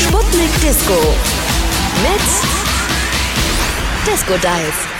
Sputnik Disco. Mit Disco Dive.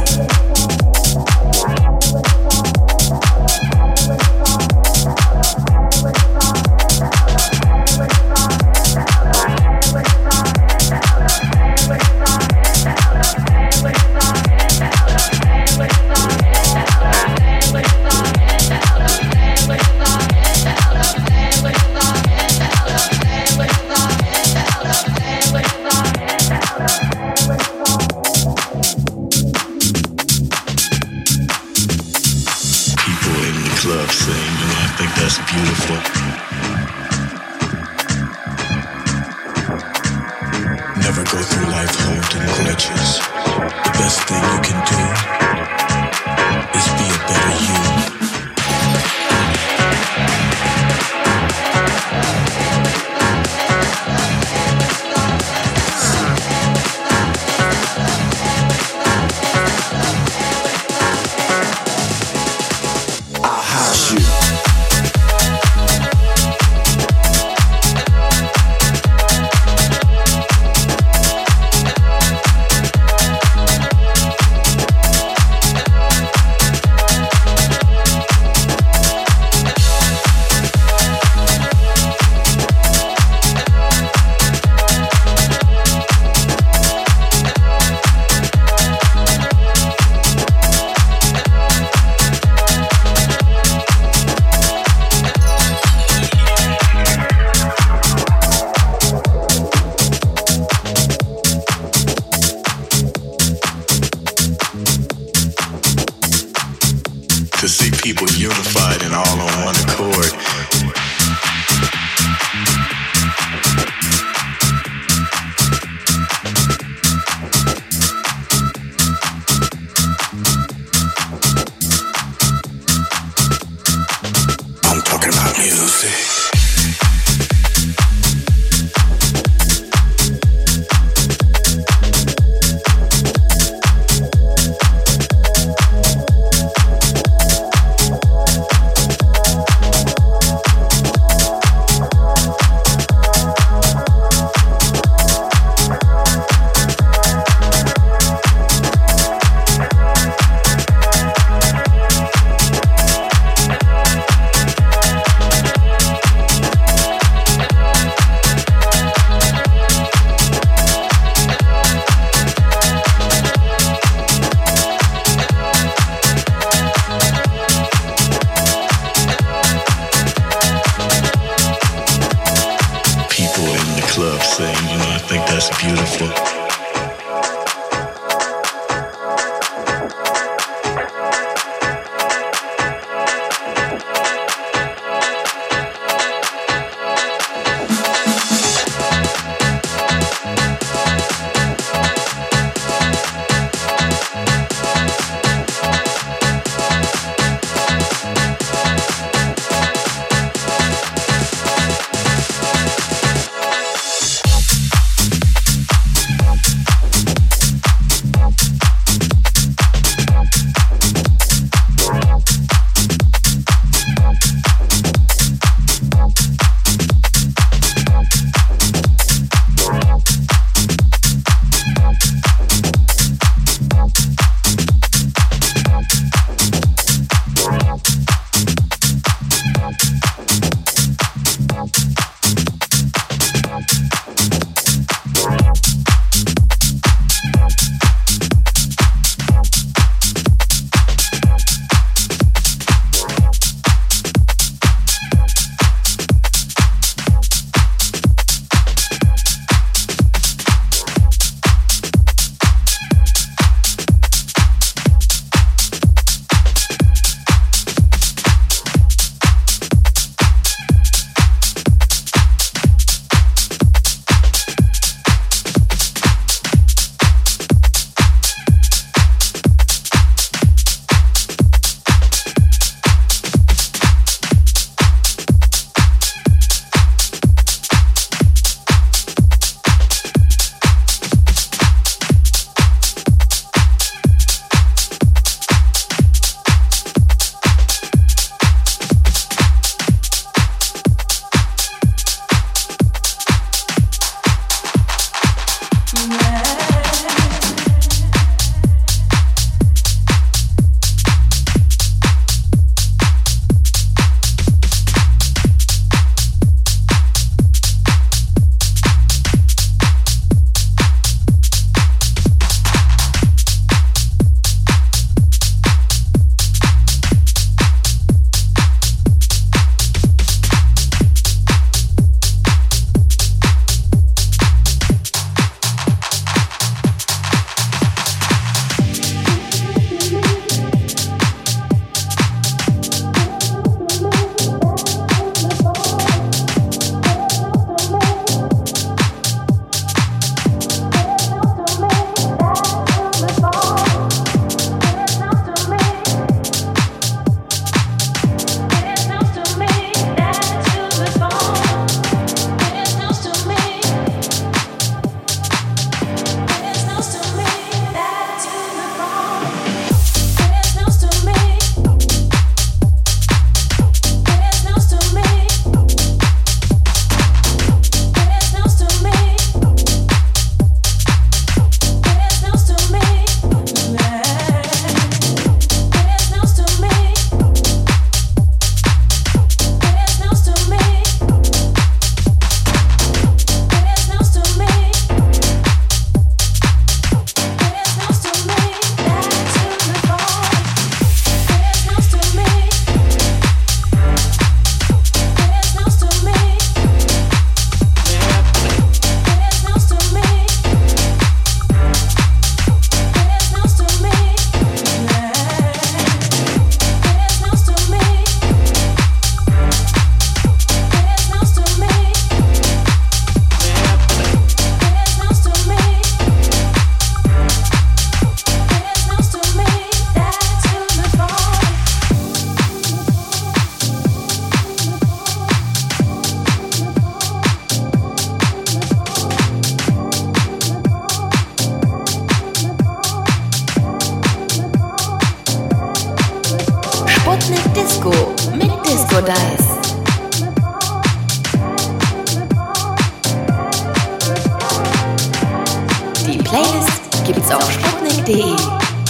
Playlist gibt's auf sputnik.de.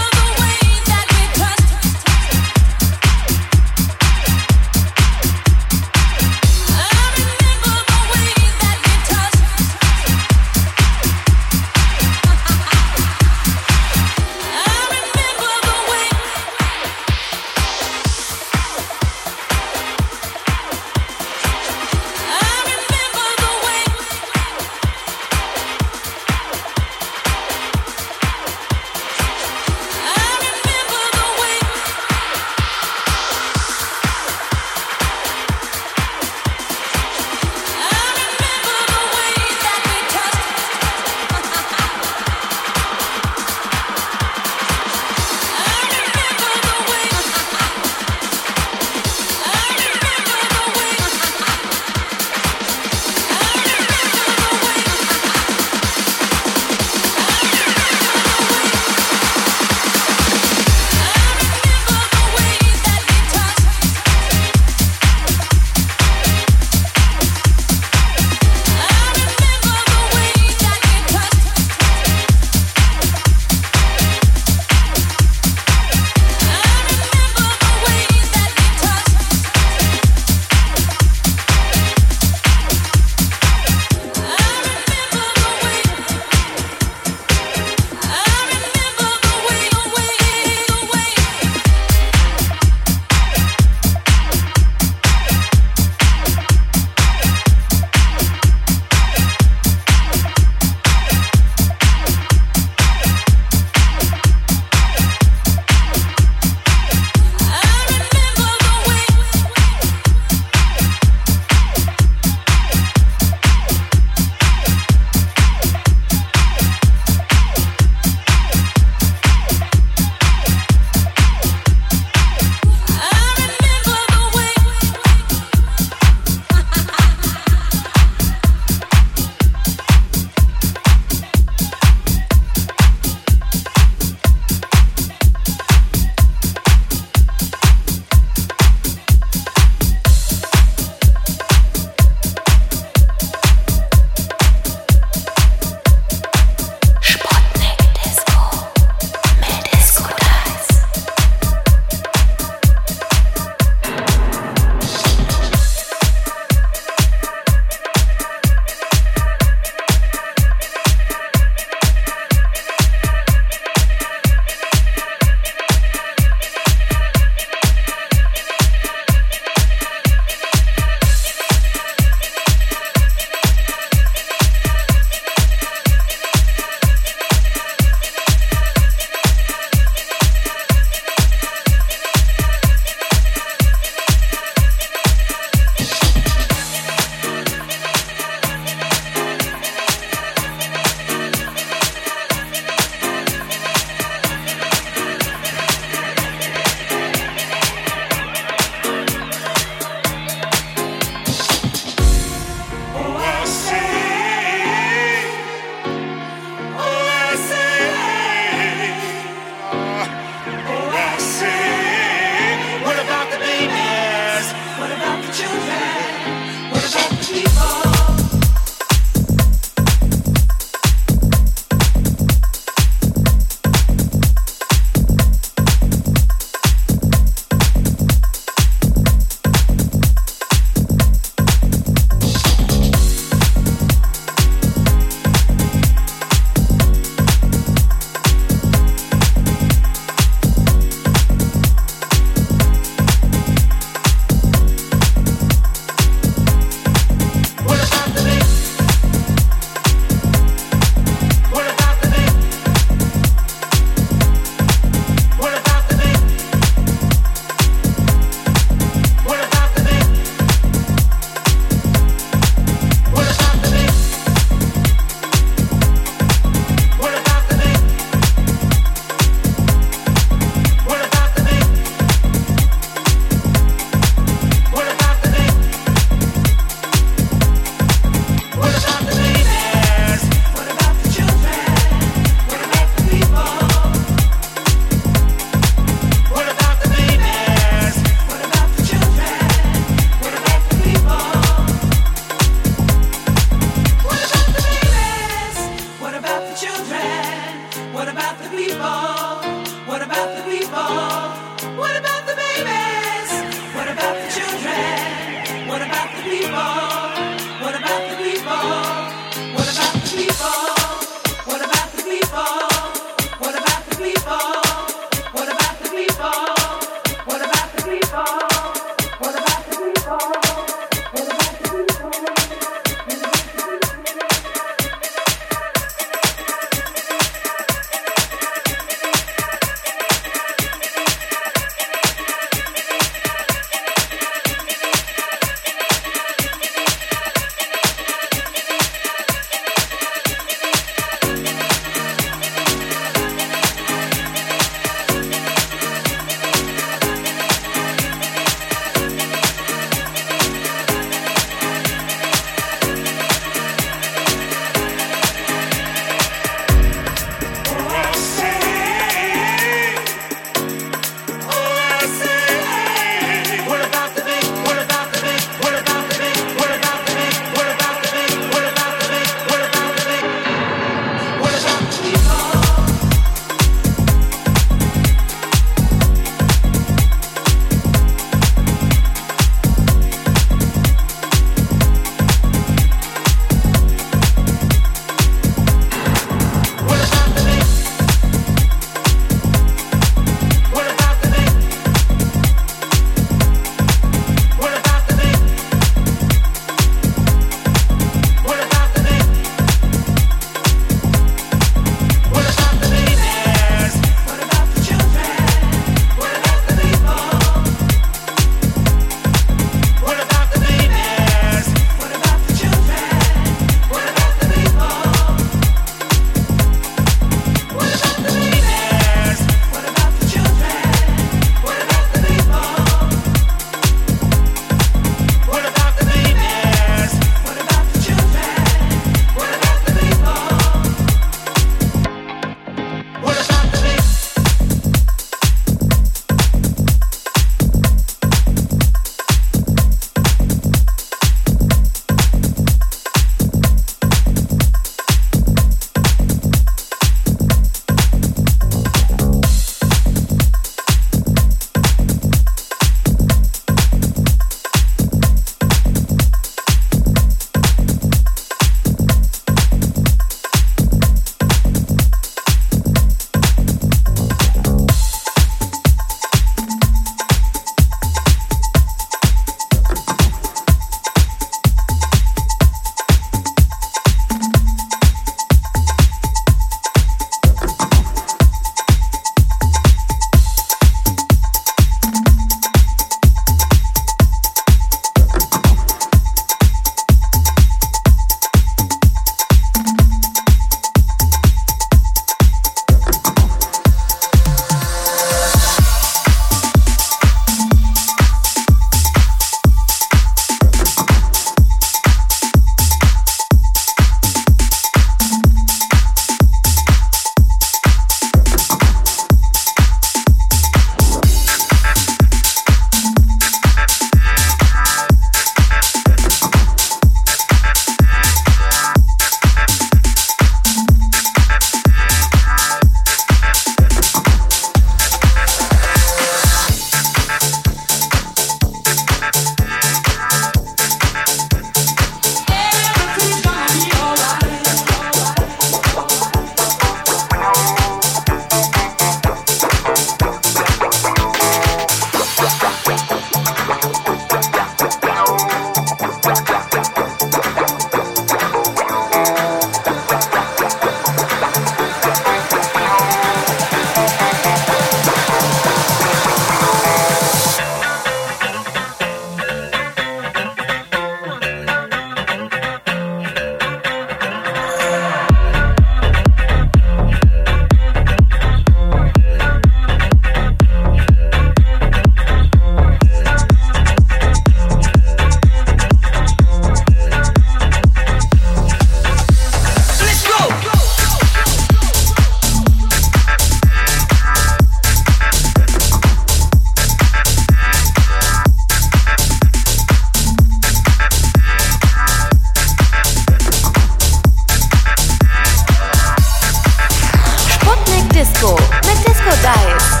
Disco mit Disco Dice.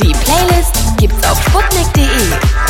Die Playlist gibt's auf sputnik.de.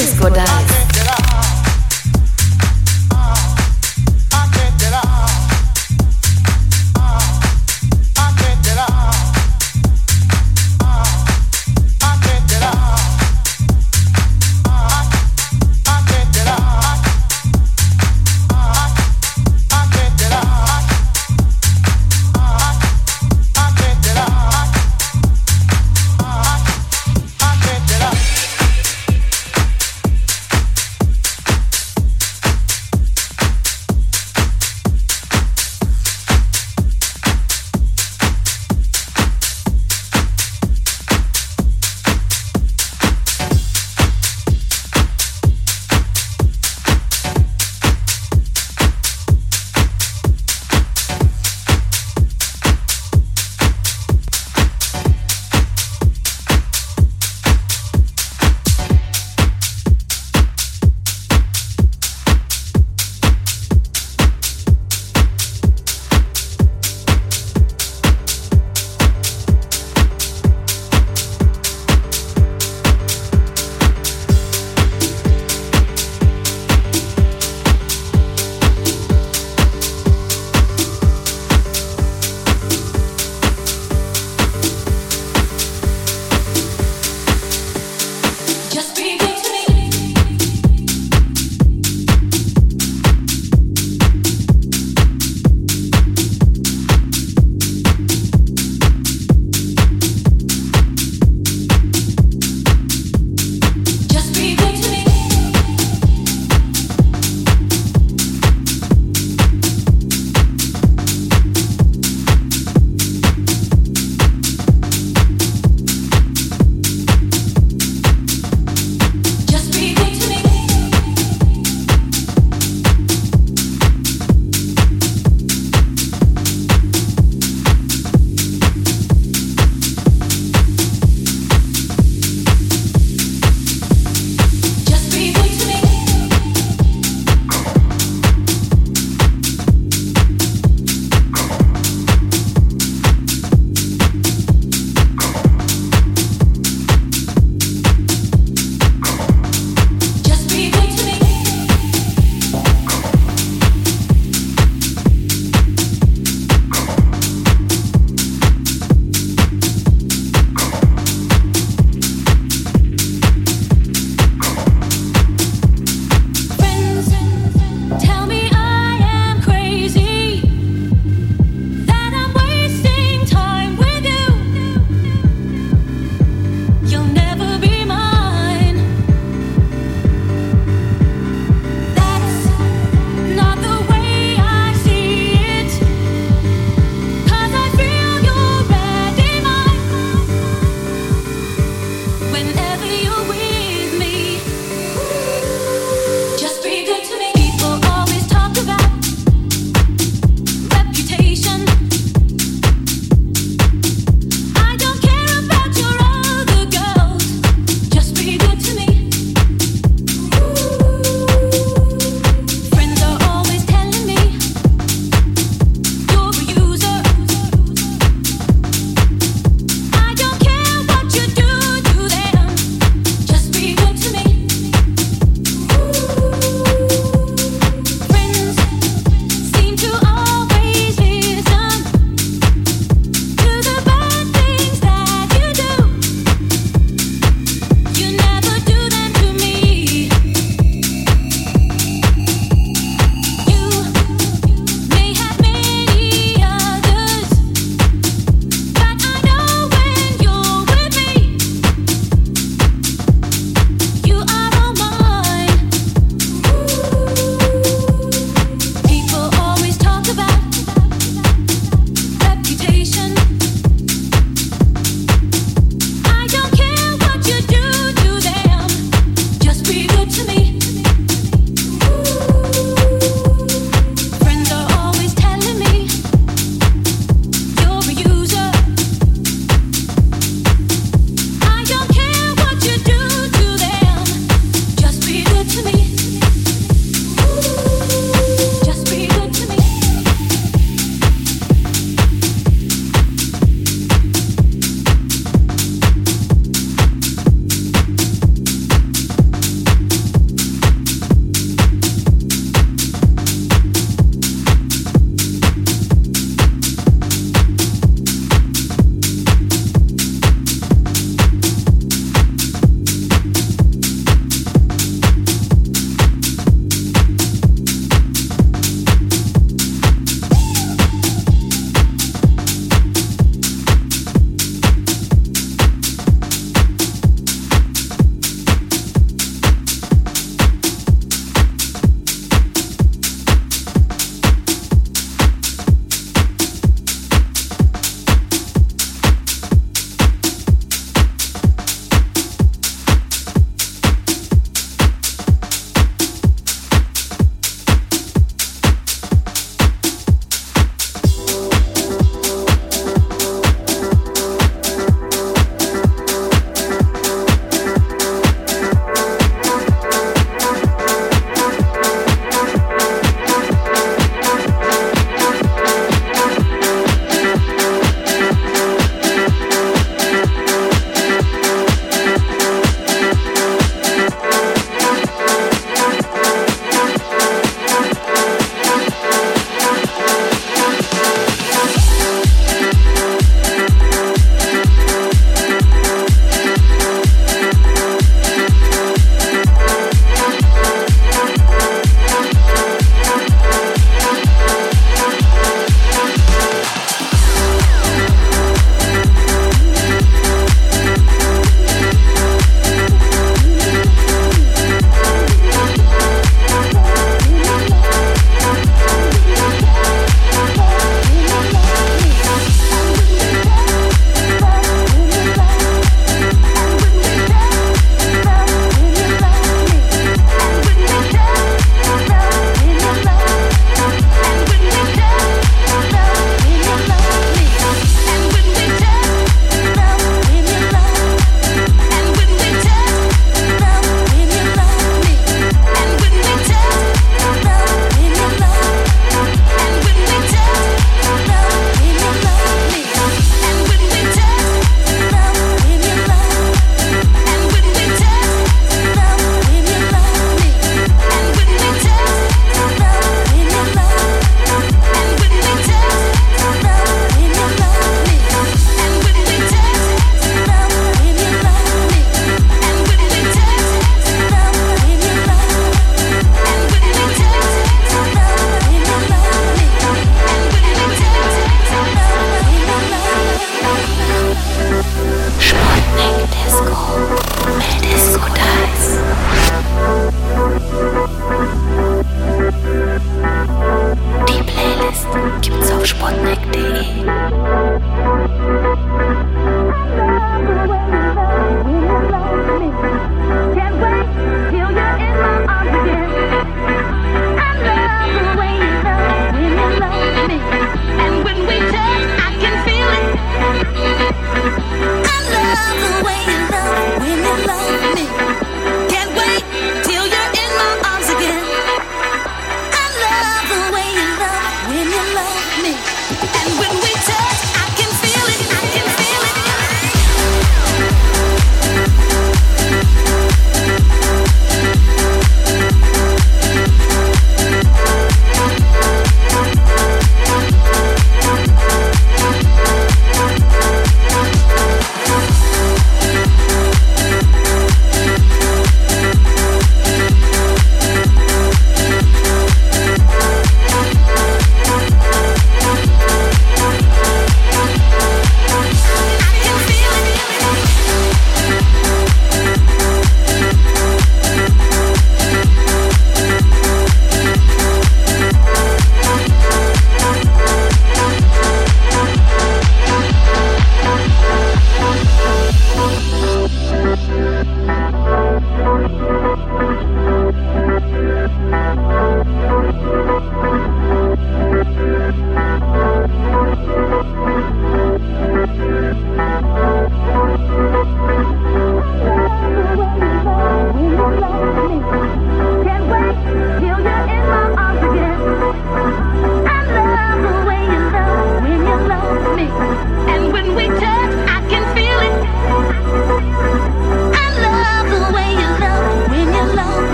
Disco Dive.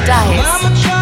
dies.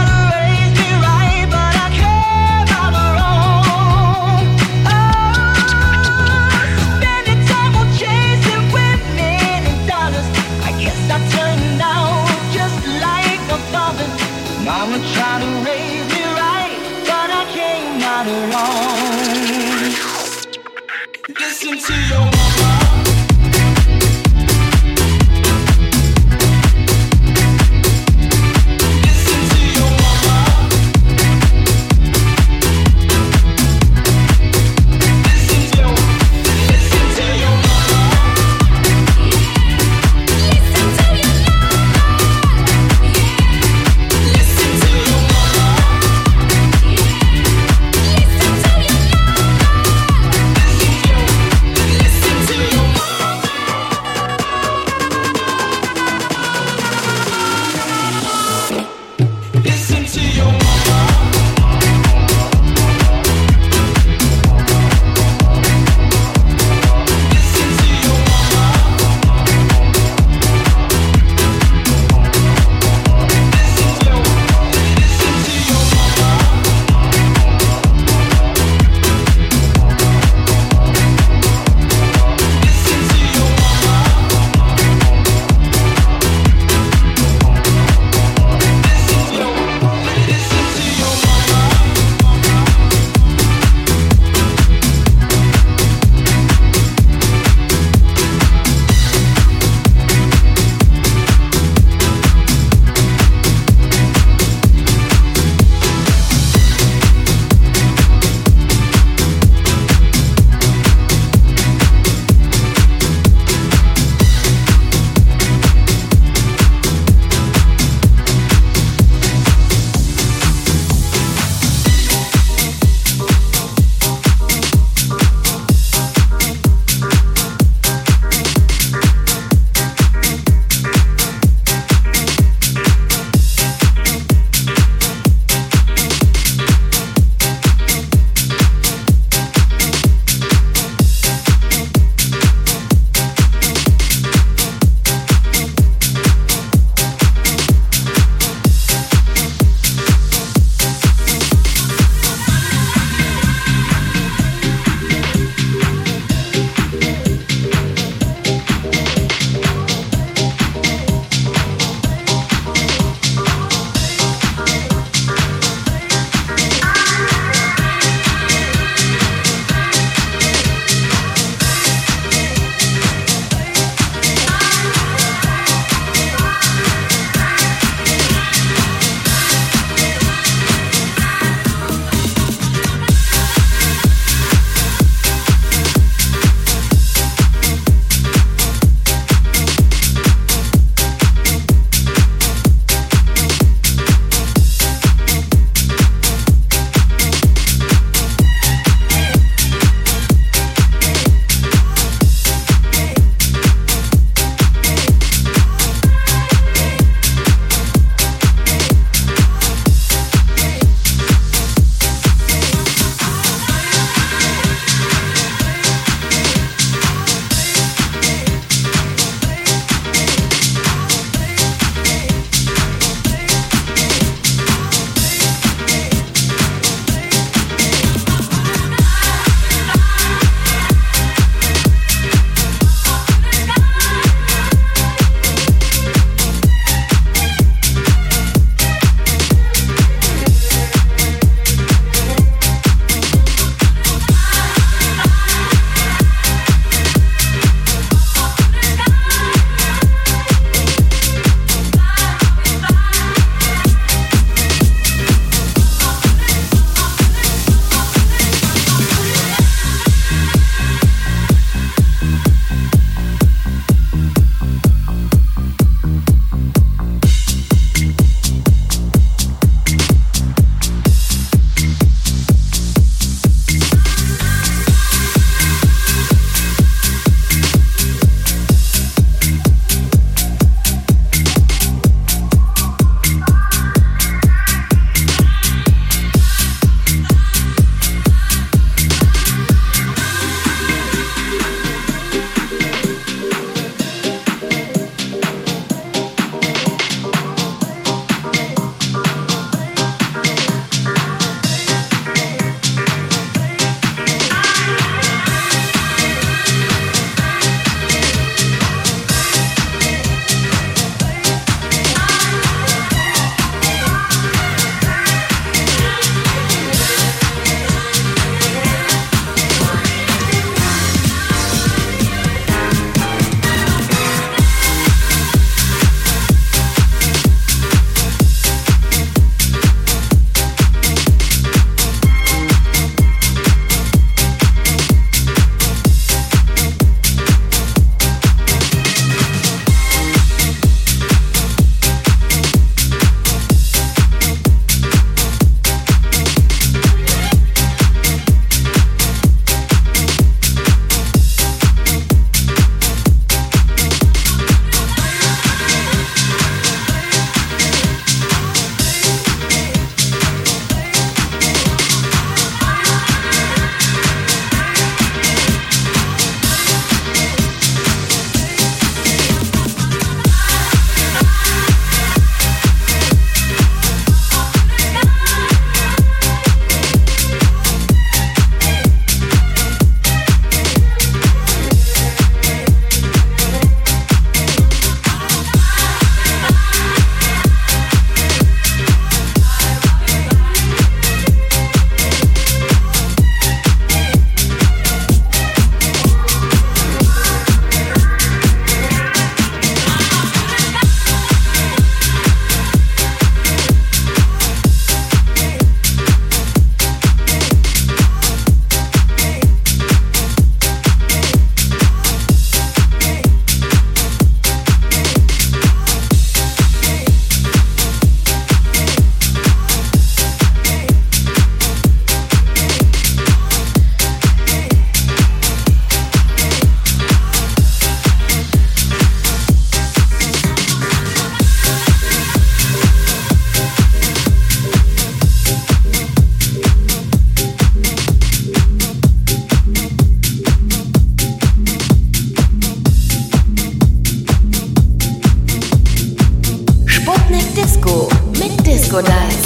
Disco Dice.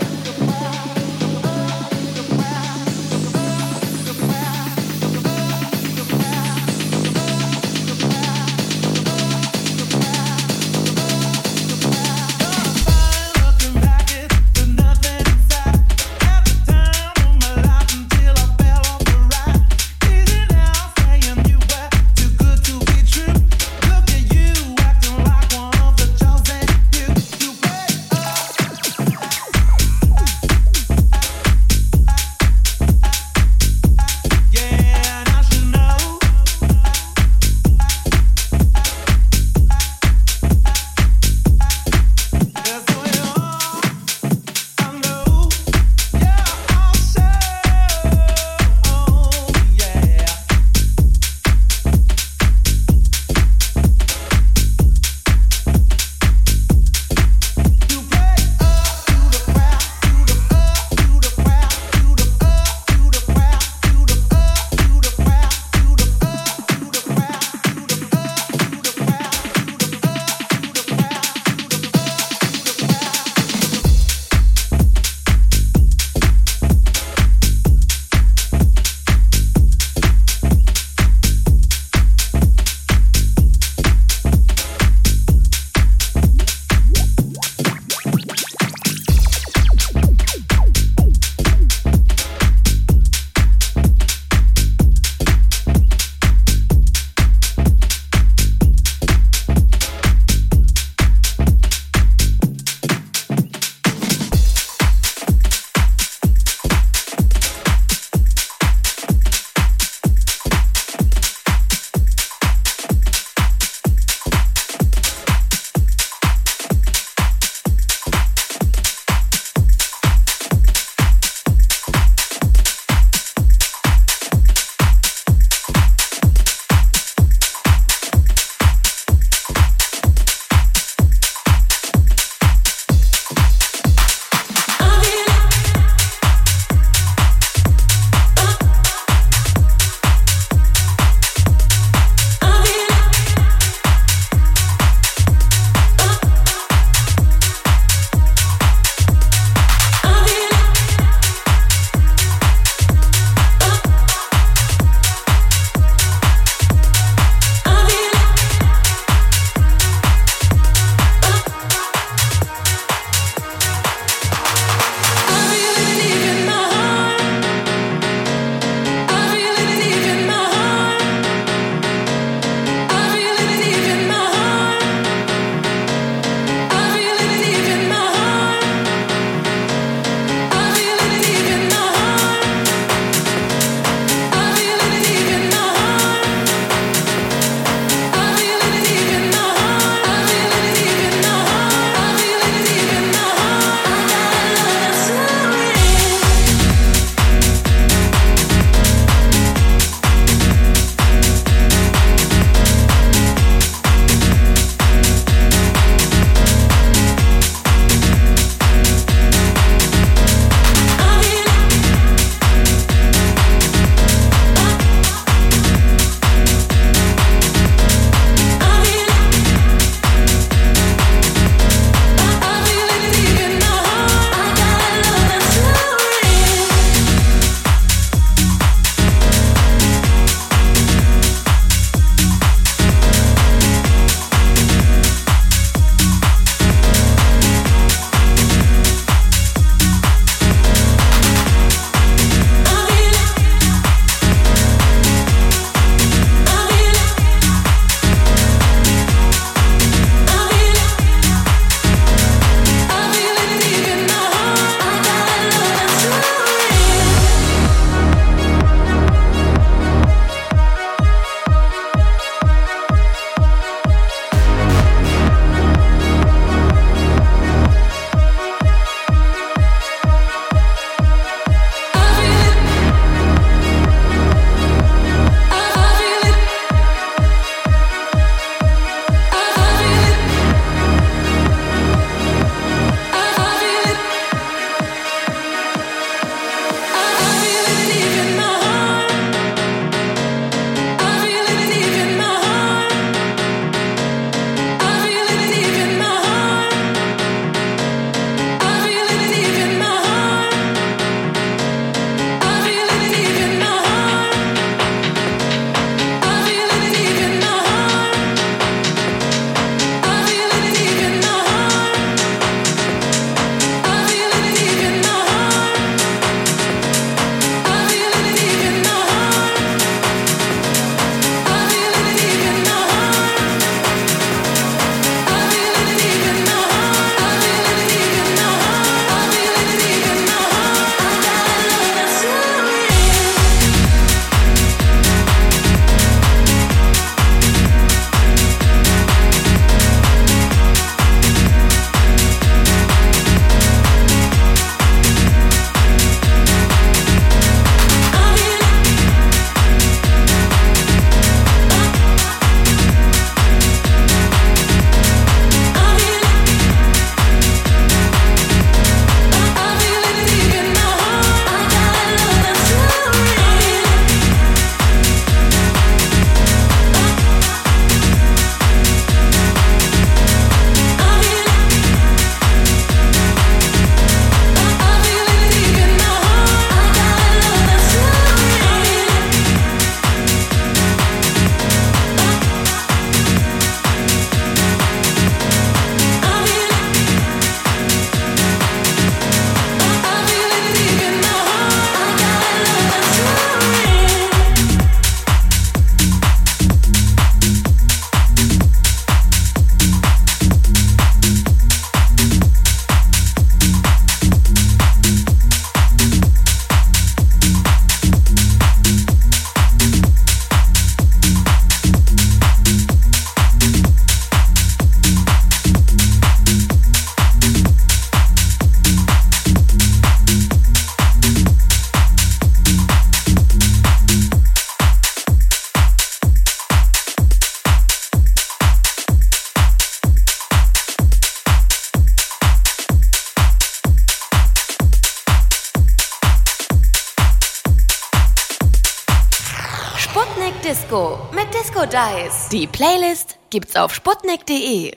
Dice. Die Playlist gibt's auf sputnik.de.